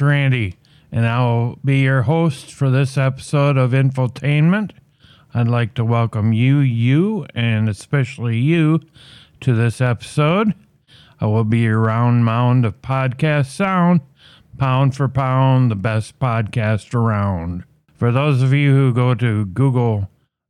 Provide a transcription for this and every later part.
Randy, and I'll be your host for this episode of Infotainment. I'd like to welcome you, you, and especially you to this episode. I will be your round mound of podcast sound, pound for pound, the best podcast around. For those of you who go to Google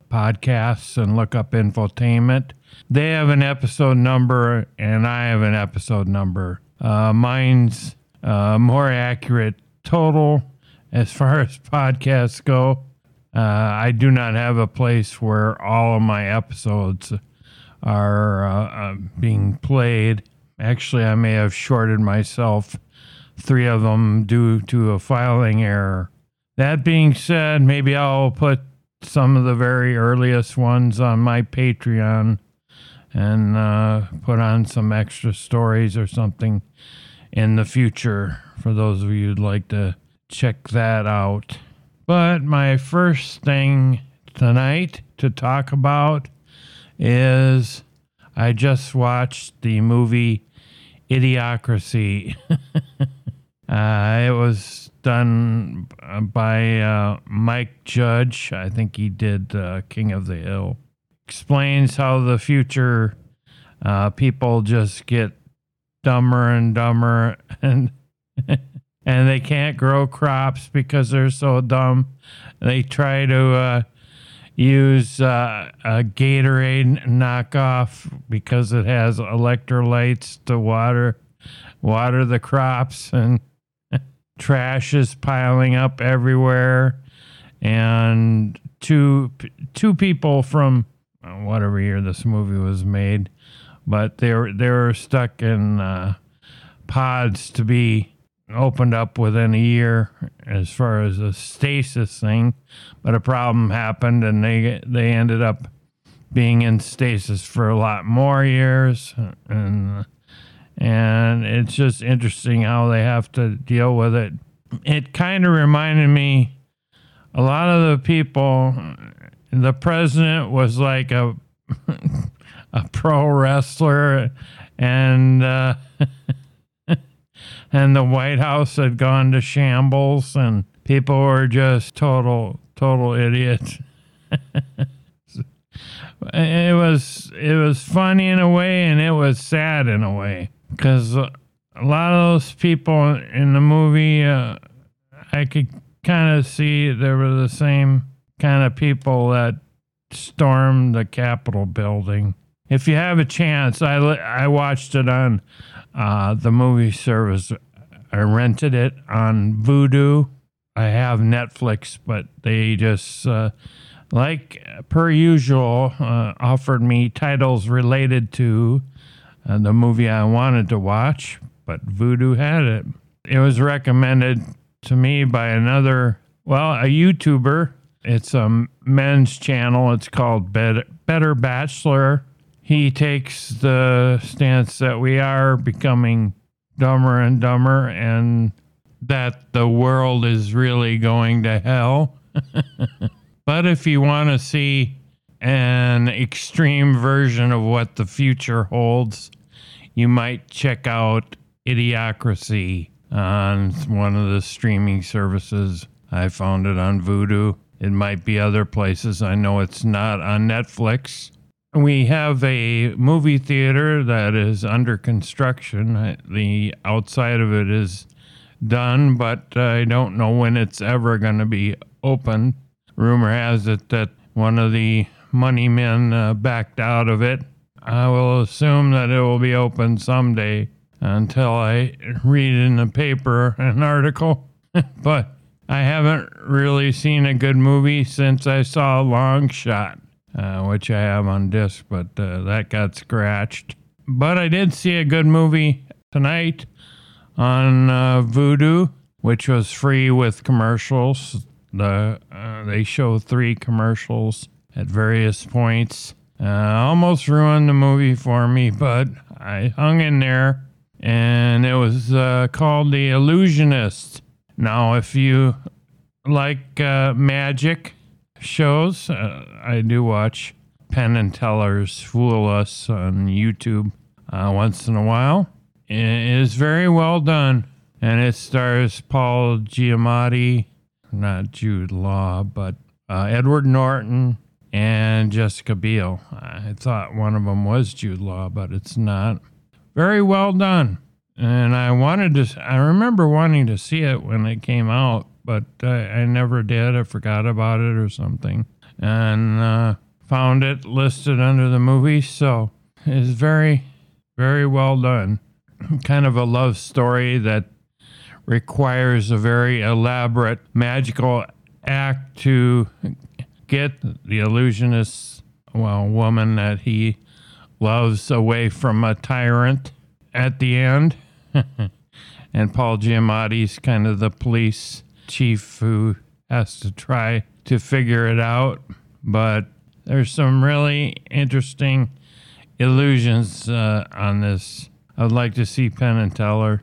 Podcasts and look up Infotainment, they have an episode number, and I have an episode number. Uh, mine's uh, more accurate total as far as podcasts go. Uh, I do not have a place where all of my episodes are uh, uh, being played. Actually, I may have shorted myself three of them due to a filing error. That being said, maybe I'll put some of the very earliest ones on my Patreon and uh, put on some extra stories or something in the future for those of you who'd like to check that out. But my first thing tonight to talk about is I just watched the movie Idiocracy. uh, it was done by uh, Mike Judge. I think he did uh, King of the Hill. Explains how the future uh, people just get dumber and dumber and and they can't grow crops because they're so dumb. They try to uh, use uh, a Gatorade knockoff because it has electrolytes to water water the crops and trash is piling up everywhere and two two people from whatever year this movie was made but they're they were stuck in uh, pods to be opened up within a year as far as a stasis thing, but a problem happened and they they ended up being in stasis for a lot more years and and it's just interesting how they have to deal with it. It kind of reminded me a lot of the people the president was like a a pro wrestler and uh, and the White House had gone to shambles and people were just total total idiots. it was it was funny in a way and it was sad in a way because a lot of those people in the movie uh, I could kind of see they were the same kind of people that stormed the Capitol building. If you have a chance, I I watched it on uh, the movie service. I rented it on Vudu. I have Netflix, but they just, uh, like per usual, uh, offered me titles related to uh, the movie I wanted to watch, but Vudu had it. It was recommended to me by another, well, a YouTuber. It's a men's channel. It's called Better, Better Bachelor he takes the stance that we are becoming dumber and dumber and that the world is really going to hell. but if you want to see an extreme version of what the future holds, you might check out Idiocracy on one of the streaming services. I found it on Vudu. It might be other places. I know it's not on Netflix. We have a movie theater that is under construction. The outside of it is done, but I don't know when it's ever going to be open. Rumor has it that one of the money men uh, backed out of it. I will assume that it will be open someday until I read in the paper an article. but I haven't really seen a good movie since I saw Long Shot uh, which I have on disc, but uh, that got scratched. But I did see a good movie tonight on uh, Vudu, which was free with commercials. The uh, they show three commercials at various points. Uh, almost ruined the movie for me, but I hung in there, and it was uh, called The Illusionist. Now, if you like magic shows. Uh, I do watch Penn and Teller's Fool Us on YouTube uh, once in a while. It is very well done. and it stars Paul Giamatti, not Jude Law, but uh, Edward Norton and Jessica Biel. I thought one of them was Jude Law, but it's not. Very well done. And I wanted to, I remember wanting to see it when it came out, but I, never did. I forgot about it or something. And uh, found it listed under the movie. So it's very, very well done. kind of a love story that requires a very elaborate magical act to get the illusionist, well, woman that he loves away from a tyrant at the end. and Paul Giamatti's kind of the police chief who has to try to figure it out. But there's some really interesting illusions uh, on this. I'd like to see Penn and Teller.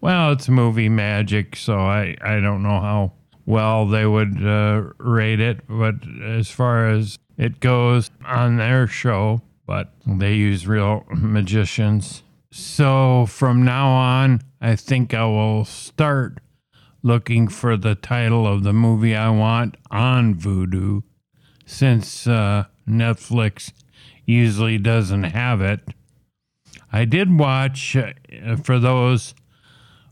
Well, it's movie magic, so I, I don't know how well they would uh, rate it. But as far as it goes on their show, but they use real magicians. So from now on, I think I will start looking for the title of the movie I want on Vudu since uh, Netflix usually doesn't have it. I did watch, uh, for those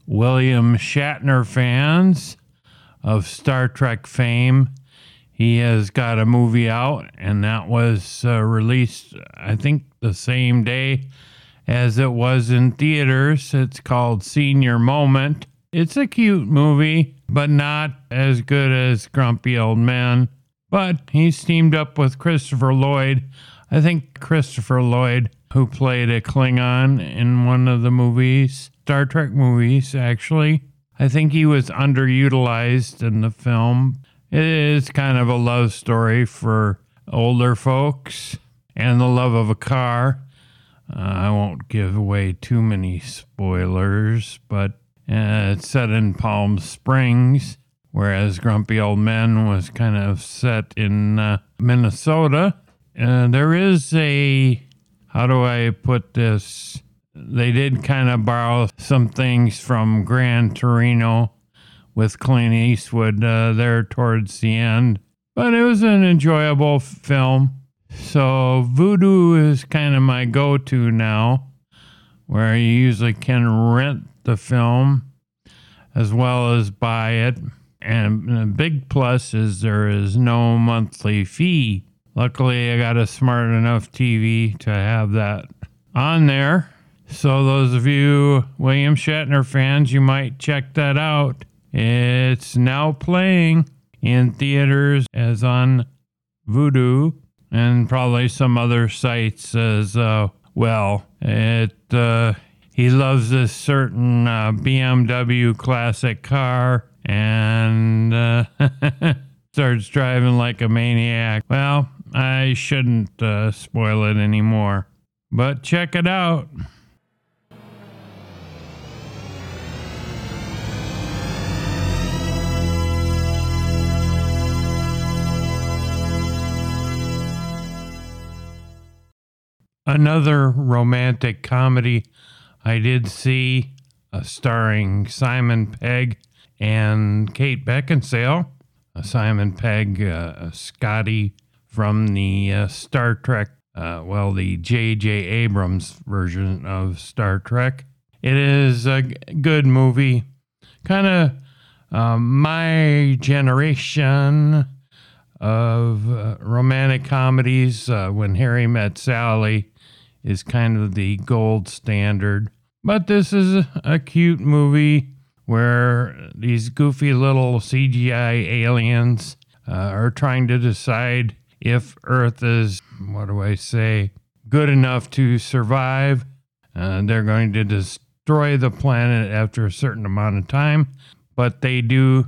William Shatner fans of Star Trek fame, he has got a movie out, and that was uh, released, I think, the same day as it was in theaters. It's called Senior Moment. It's a cute movie, but not as good as Grumpy Old Man. But he's teamed up with Christopher Lloyd. I think Christopher Lloyd, who played a Klingon in one of the movies, Star Trek movies, actually. I think he was underutilized in the film. It is kind of a love story for older folks and the love of a car. Uh, I won't give away too many spoilers, but uh, it's set in Palm Springs, whereas Grumpy Old Men was kind of set in uh, Minnesota. Uh, there is a, how do I put this? They did kind of borrow some things from Gran Torino with Clint Eastwood uh, there towards the end, but it was an enjoyable film. So Vudu is kind of my go-to now, where you usually can rent the film as well as buy it. And the big plus is there is no monthly fee. Luckily, I got a smart enough TV to have that on there. So, those of you William Shatner fans, you might check that out. It's now playing in theaters as on Vudu and probably some other sites as uh, well. It uh, he loves this certain uh, BMW classic car and uh, starts driving like a maniac. Well, I shouldn't uh, spoil it anymore, but check it out. Another romantic comedy I did see, uh, starring Simon Pegg and Kate Beckinsale. Uh, Simon Pegg, uh, Scotty from the uh, Star Trek, uh, well, the J.J. Abrams version of Star Trek. It is a good movie, kind of uh, my generation of romantic comedies. when Harry Met Sally is kind of the gold standard. But this is a cute movie where these goofy little CGI aliens uh, are trying to decide if Earth is, what do I say, good enough to survive. Uh, they're going to destroy the planet after a certain amount of time, but they do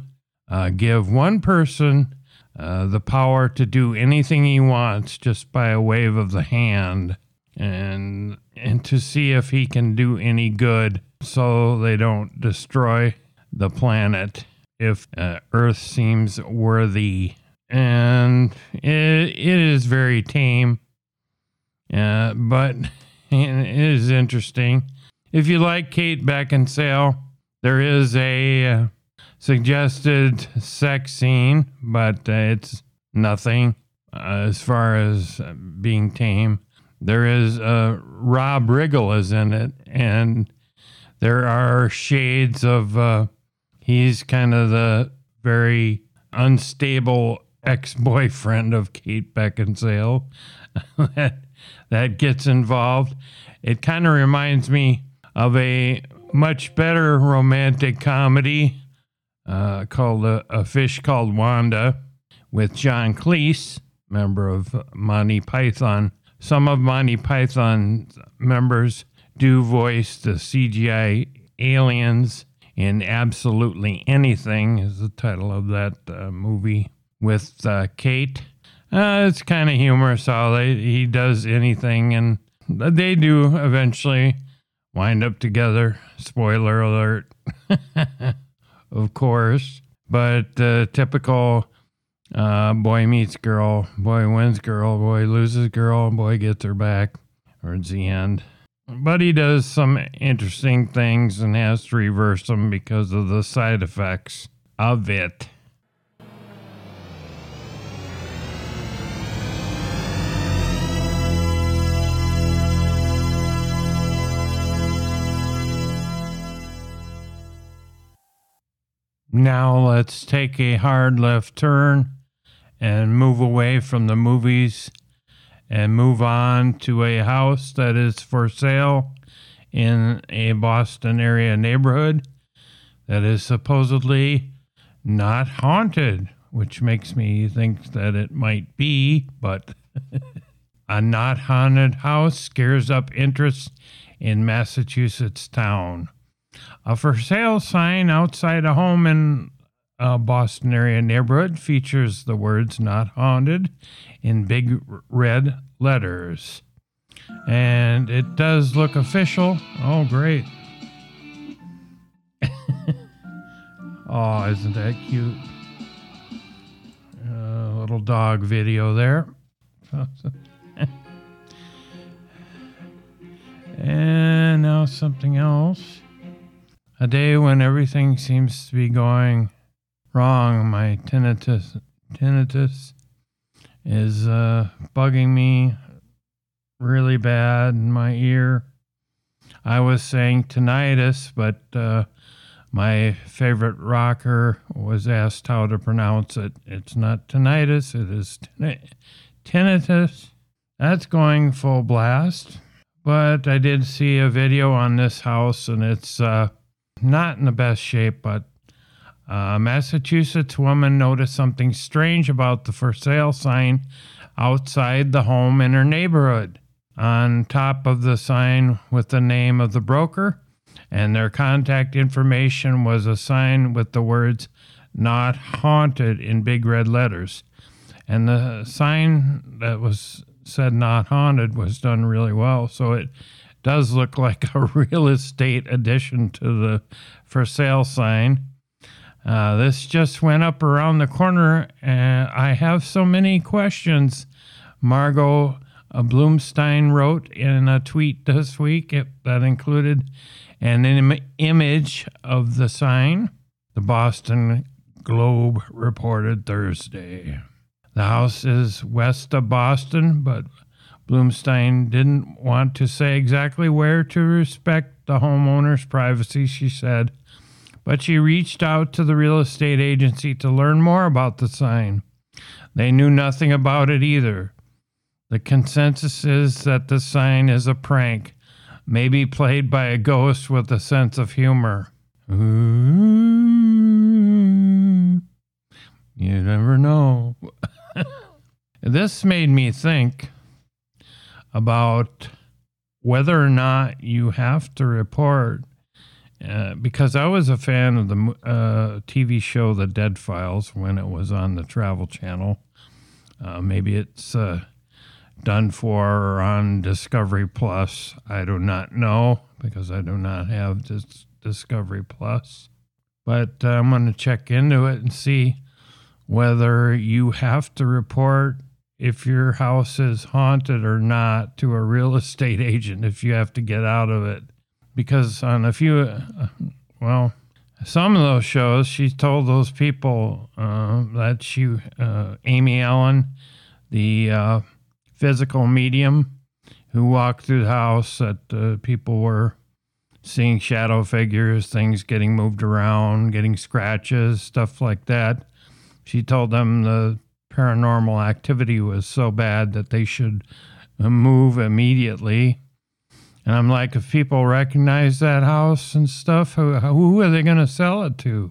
uh, give one person uh, the power to do anything he wants just by a wave of the hand and and to see if he can do any good so they don't destroy the planet if uh, earth seems worthy and it, it is very tame uh, but it is interesting if you like kate beckinsale There is a uh, suggested sex scene, but uh, it's nothing uh, as far as uh, being tame. There is uh, Rob Riggle is in it, and there are shades of uh, he's kind of the very unstable ex-boyfriend of Kate Beckinsale that that gets involved. It kind of reminds me of a much better romantic comedy uh, called uh, A Fish Called Wanda with John Cleese, member of Monty Python. Some of Monty Python members do voice the CGI aliens in Absolutely Anything, is the title of that uh, movie with uh, Kate. Uh, it's kind of humorous how he does anything, and they do eventually wind up together. Spoiler alert, of course. But uh, typical uh, boy meets girl, boy wins girl, boy loses girl, boy gets her back, it's the end. But he does some interesting things and has to reverse them because of the side effects of it. Now let's take a hard left turn and move away from the movies and move on to a house that is for sale in a Boston area neighborhood that is supposedly not haunted, which makes me think that it might be, but a not haunted house scares up interest in Massachusetts town. A for sale sign outside a home in a Boston area neighborhood features the words not haunted in big red letters. And it does look official. Oh, great. oh, isn't that cute? Uh, little dog video there. and now something else. A day when everything seems to be going wrong. My tinnitus, tinnitus is uh, bugging me really bad in my ear. I was saying tinnitus, but uh, my favorite rocker was asked how to pronounce it. It's not tinnitus, it is tinnitus. That's going full blast. But I did see a video on this house, and it's uh, not in the best shape, but a Massachusetts woman noticed something strange about the for sale sign outside the home in her neighborhood. On top of the sign with the name of the broker and their contact information was a sign with the words not haunted in big red letters. And the sign that was said not haunted was done really well. So it does look like a real estate addition to the for sale sign. Uh, this just went up around the corner, and I have so many questions. Margot uh, Bloomstein wrote in a tweet this week it, that included an Im- image of the sign. The Boston Globe reported Thursday. The house is west of Boston, but Bloomstein didn't want to say exactly where to respect the homeowner's privacy, she said, but she reached out to the real estate agency to learn more about the sign. They knew nothing about it either. The consensus is that the sign is a prank, maybe played by a ghost with a sense of humor. Ooh, you never know. this made me think about whether or not you have to report. Uh, because I was a fan of the uh, TV show The Dead Files when it was on the Travel Channel. Uh, maybe it's uh, done for or on Discovery Plus. I do not know because I do not have Discovery Plus. But uh, I'm going to check into it and see whether you have to report if your house is haunted or not to a real estate agent if you have to get out of it. Because on a few, uh, well, some of those shows, she told those people uh, that she, uh, Amy Allen, the uh, physical medium who walked through the house, that uh, people were seeing shadow figures, things getting moved around, getting scratches, stuff like that. She told them the paranormal activity was so bad that they should uh, move immediately. And I'm like, if people recognize that house and stuff, who, who are they going to sell it to?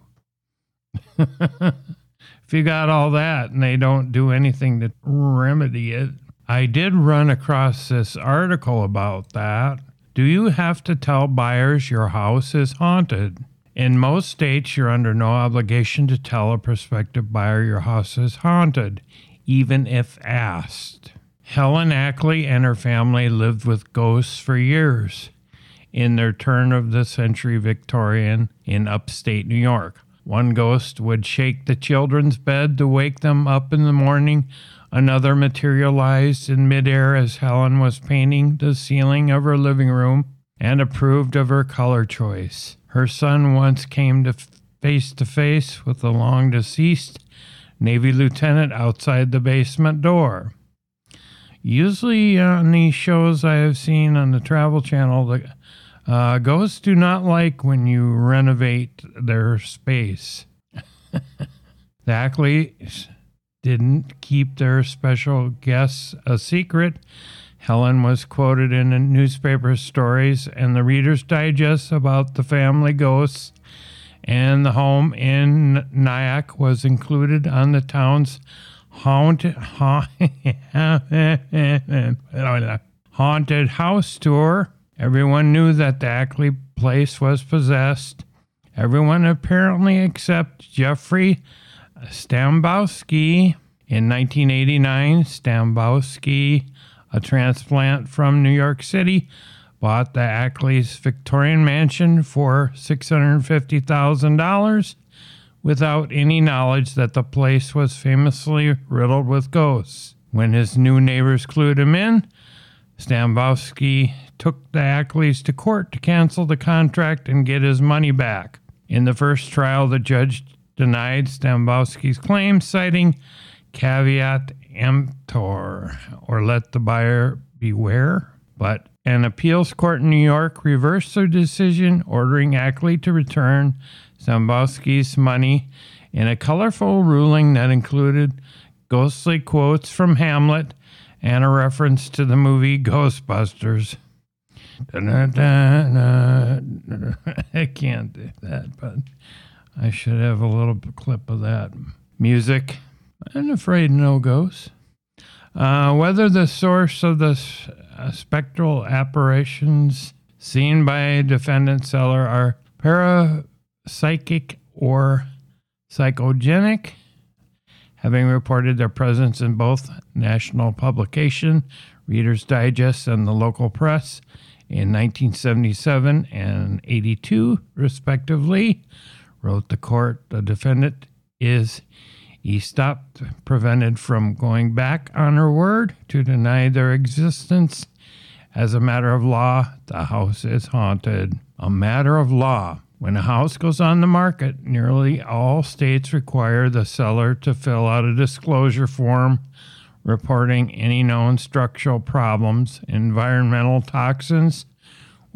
if you got all that and they don't do anything to remedy it. I did run across this article about that. Do you have to tell buyers your house is haunted? In most states, you're under no obligation to tell a prospective buyer your house is haunted, even if asked. Helen Ackley and her family lived with ghosts for years in their turn of the century Victorian in upstate New York. One ghost would shake the children's bed to wake them up in the morning. Another materialized in midair as Helen was painting the ceiling of her living room and approved of her color choice. Her son once came to face to face with the long deceased Navy lieutenant outside the basement door. Usually on these shows I have seen on the Travel Channel, the uh, ghosts do not like when you renovate their space. the Ackleys didn't keep their special guests a secret. Helen was quoted in the newspaper stories and the Reader's Digest about the family ghosts, and the home in Nyack was included on the town's haunted, haunted house tour. Everyone knew that the Ackley place was possessed. Everyone apparently except Jeffrey Stambovsky. In 1989, Stambovsky, a transplant from New York City, bought the Ackley's Victorian mansion for $650,000 without any knowledge that the place was famously riddled with ghosts. When his new neighbors clued him in, Stambovsky took the Ackleys to court to cancel the contract and get his money back. In the first trial, the judge denied Stambovsky's claim, citing caveat emptor, or let the buyer beware. But an appeals court in New York reversed their decision, ordering Ackley to return Stambovsky's money in a colorful ruling that included ghostly quotes from Hamlet and a reference to the movie Ghostbusters. I can't do that, but I should have a little clip of that. Music. I'm afraid no ghosts. Uh, whether the source of the uh, spectral apparitions seen by defendant seller are para psychic or psychogenic, having reported their presence in both national publication, Reader's Digest, and the local press in 1977 and 82, respectively, wrote the court the defendant is estopped prevented from going back on her word to deny their existence. As a matter of law, the house is haunted. A matter of law. When a house goes on the market, nearly all states require the seller to fill out a disclosure form reporting any known structural problems, environmental toxins,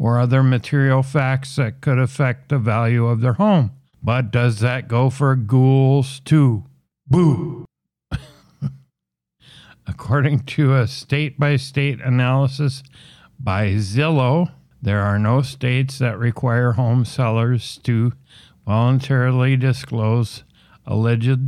or other material facts that could affect the value of their home. But does that go for ghouls too? Boo! According to a state by state analysis by Zillow, there are no states that require home sellers to voluntarily disclose alleged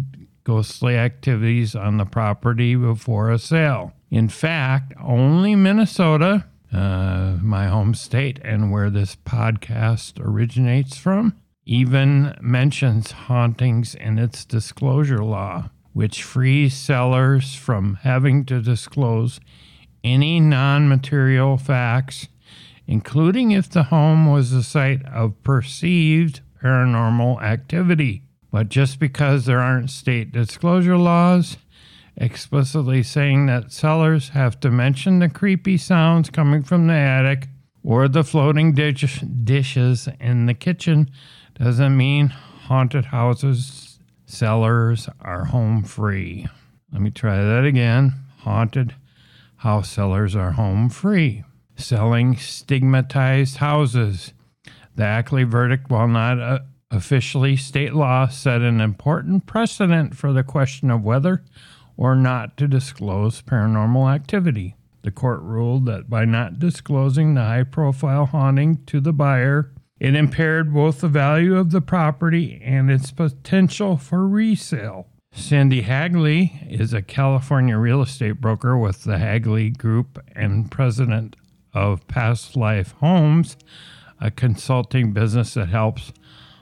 ghostly activities on the property before a sale. In fact, only Minnesota, uh, my home state, and where this podcast originates from, even mentions hauntings in its disclosure law, which frees sellers from having to disclose any non material facts including if the home was the site of perceived paranormal activity. But just because there aren't state disclosure laws explicitly saying that sellers have to mention the creepy sounds coming from the attic or the floating dish- dishes in the kitchen doesn't mean haunted houses sellers are home free. Let me try that again. Haunted house sellers are home free. Selling stigmatized houses. The Ackley verdict, while not uh, officially state law, set an important precedent for the question of whether or not to disclose paranormal activity. The court ruled that by not disclosing the high profile haunting to the buyer, it impaired both the value of the property and its potential for resale. Cindy Hagley is a California real estate broker with the Hagley Group and president of Past Life Homes, a consulting business that helps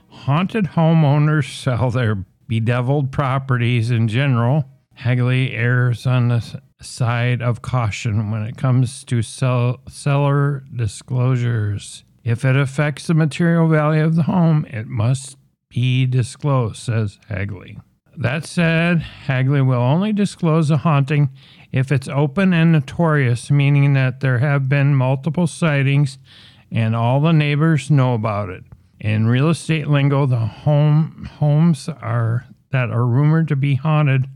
haunted homeowners sell their bedeviled properties in general. Hagley errs on the side of caution when it comes to sell, seller disclosures. If it affects the material value of the home, it must be disclosed, says Hagley. That said, Hagley will only disclose a haunting if it's open and notorious, meaning that there have been multiple sightings and all the neighbors know about it. In real estate lingo, the home homes are that are rumored to be haunted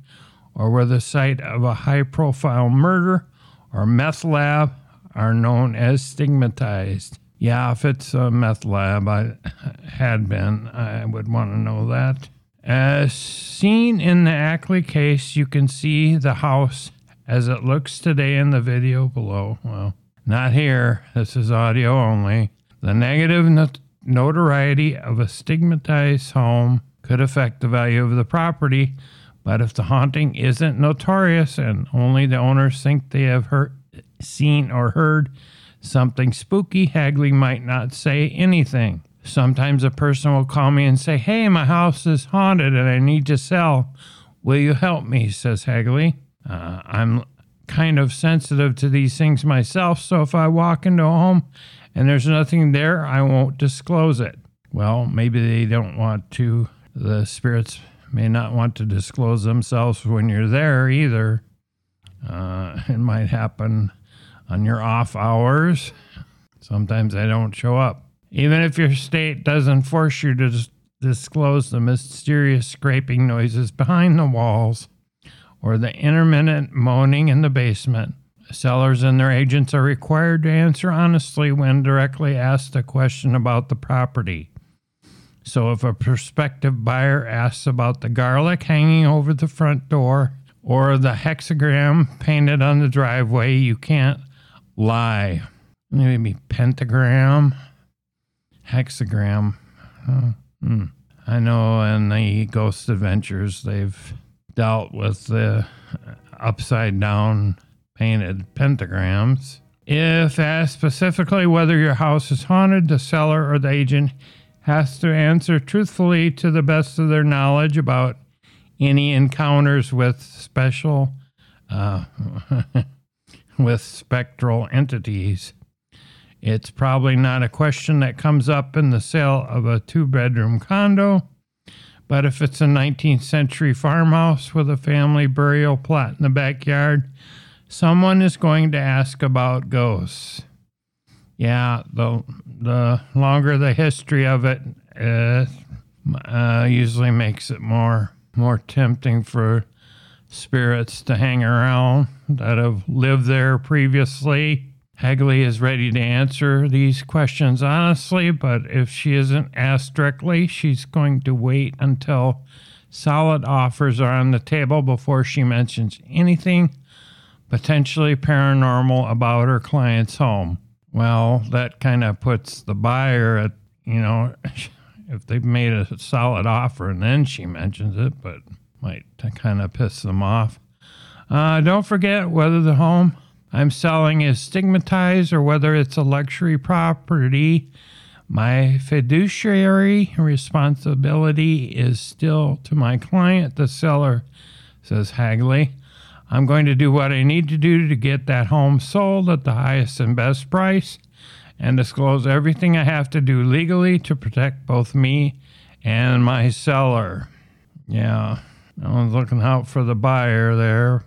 or were the site of a high-profile murder or meth lab are known as stigmatized. Yeah, if it's a meth lab, I had been, I would want to know that. As seen in the Ackley case, you can see the house as it looks today in the video below. Well, not here. This is audio only. The negative not- notoriety of a stigmatized home could affect the value of the property, but if the haunting isn't notorious and only the owners think they have heard, seen or heard something spooky, Hagley might not say anything. Sometimes a person will call me and say, Hey, my house is haunted and I need to sell. Will you help me? says Hagley. Uh, I'm kind of sensitive to these things myself, so if I walk into a home and there's nothing there, I won't disclose it. Well, maybe they don't want to, the spirits may not want to disclose themselves when you're there either. Uh, it might happen on your off hours. Sometimes I don't show up. Even if your state doesn't force you to dis- disclose the mysterious scraping noises behind the walls or the intermittent moaning in the basement, sellers and their agents are required to answer honestly when directly asked a question about the property. So if a prospective buyer asks about the garlic hanging over the front door or the hexagram painted on the driveway, you can't lie. Maybe pentagram, hexagram. Hmm. I know in the Ghost Adventures they've dealt with the upside down painted pentagrams. If asked specifically whether your house is haunted, the seller or the agent has to answer truthfully to the best of their knowledge about any encounters with special, uh, with spectral entities. It's probably not a question that comes up in the sale of a two bedroom condo, but if it's a 19th century farmhouse with a family burial plot in the backyard, someone is going to ask about ghosts. Yeah, the the longer the history of it, uh, uh, usually makes it more more tempting for spirits to hang around that have lived there previously. Hagley is ready to answer these questions honestly, but if she isn't asked directly, she's going to wait until solid offers are on the table before she mentions anything potentially paranormal about her client's home. Well, that kind of puts the buyer at, you know, if they've made a solid offer and then she mentions it, but might kind of piss them off. Uh, don't forget whether the home I'm selling is stigmatized or whether it's a luxury property. My fiduciary responsibility is still to my client, the seller, says Hagley. I'm going to do what I need to do to get that home sold at the highest and best price and disclose everything I have to do legally to protect both me and my seller. Yeah, no one's looking out for the buyer there,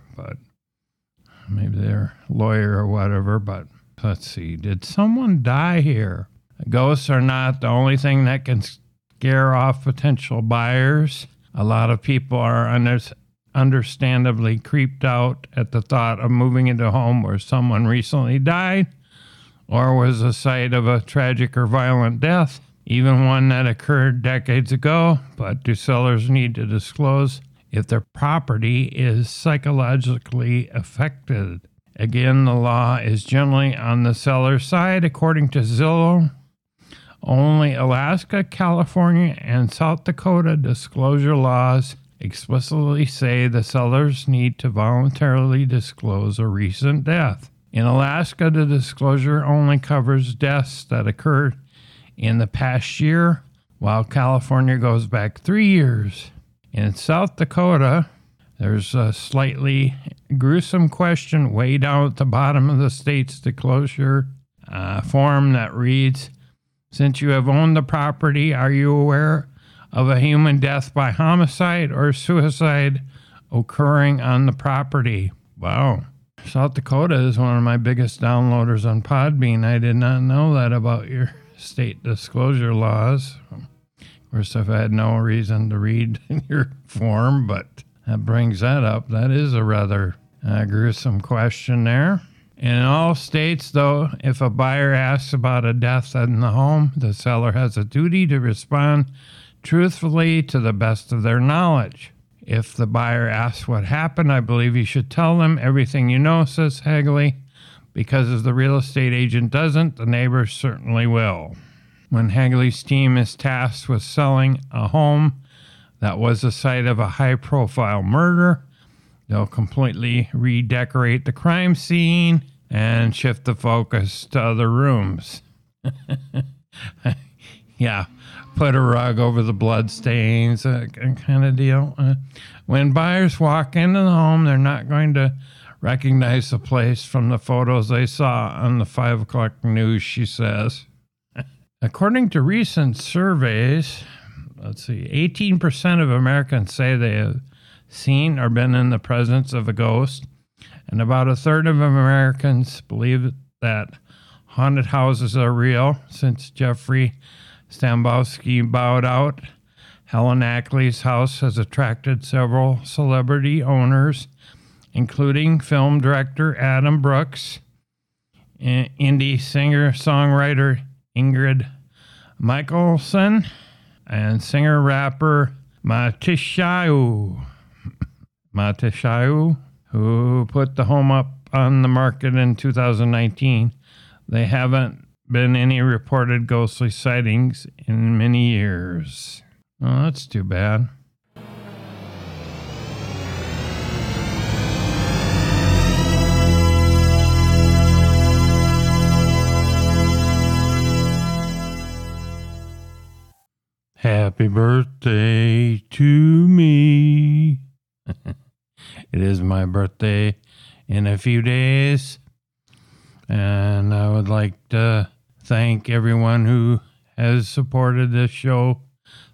maybe their lawyer or whatever. But let's see, did someone die here? Ghosts are not the only thing that can scare off potential buyers. A lot of people are under, understandably creeped out at the thought of moving into a home where someone recently died or was the site of a tragic or violent death, even one that occurred decades ago. But do sellers need to disclose if their property is psychologically affected? Again, the law is generally on the seller's side, according to Zillow. Only Alaska, California, and South Dakota disclosure laws explicitly say the sellers need to voluntarily disclose a recent death. In Alaska, the disclosure only covers deaths that occurred in the past year, while California goes back three years. In South Dakota, there's a slightly gruesome question way down at the bottom of the state's disclosure uh, form that reads Since you have owned the property, are you aware of a human death by homicide or suicide occurring on the property? Wow. South Dakota is one of my biggest downloaders on Podbean. I did not know that about your state disclosure laws. Of course, I've had no reason to read in your form, but that brings that up. That is a rather uh, gruesome question there. In all states, though, if a buyer asks about a death in the home, the seller has a duty to respond truthfully to the best of their knowledge. If the buyer asks what happened, I believe you should tell them everything you know, says Hagley, because if the real estate agent doesn't, the neighbors certainly will. When Hagley's team is tasked with selling a home that was the site of a high profile murder, they'll completely redecorate the crime scene and shift the focus to other rooms. yeah, put a rug over the blood stains, uh, kind of deal. Uh, when buyers walk into the home, they're not going to recognize the place from the photos they saw on the five o'clock news, she says. According to recent surveys, let's see, 18% of Americans say they have seen or been in the presence of a ghost, and about a third of Americans believe that haunted houses are real since Jeffrey Stambovsky bowed out. Helen Ackley's house has attracted several celebrity owners, including film director Adam Brooks, indie singer songwriter Ingrid Michaelson, and singer rapper Matisyahu. Matisyahu, who put the home up on the market in 2019. They haven't been any reported ghostly sightings in many years. Oh, that's too bad. Happy birthday to me. it is my birthday in a few days. And I would like to thank everyone who has supported this show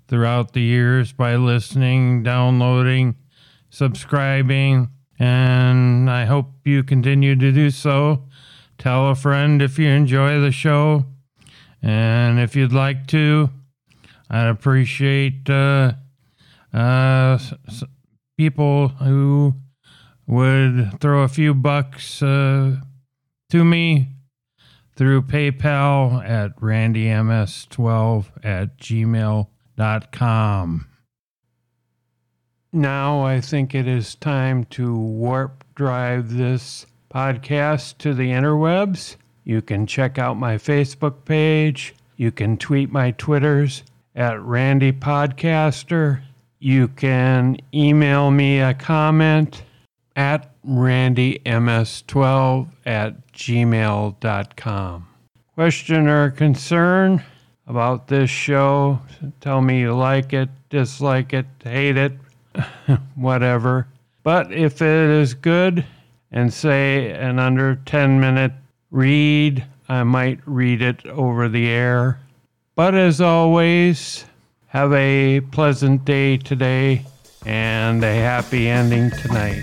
throughout the years by listening, downloading, subscribing, and I hope you continue to do so. Tell a friend if you enjoy the show, and if you'd like to, I'd appreciate uh, uh, people who would throw a few bucks uh, to me through PayPal at randyms12 at gmail.com. Now I think it is time to warp drive this podcast to the interwebs. You can check out my Facebook page. You can tweet my Twitters at Randy Podcaster. You can email me a comment at randyms12 at gmail.com. Question or concern about this show? Tell me you like it, dislike it, hate it, whatever. But if it is good and say an under 10 minute read, I might read it over the air. But as always, have a pleasant day today and a happy ending tonight.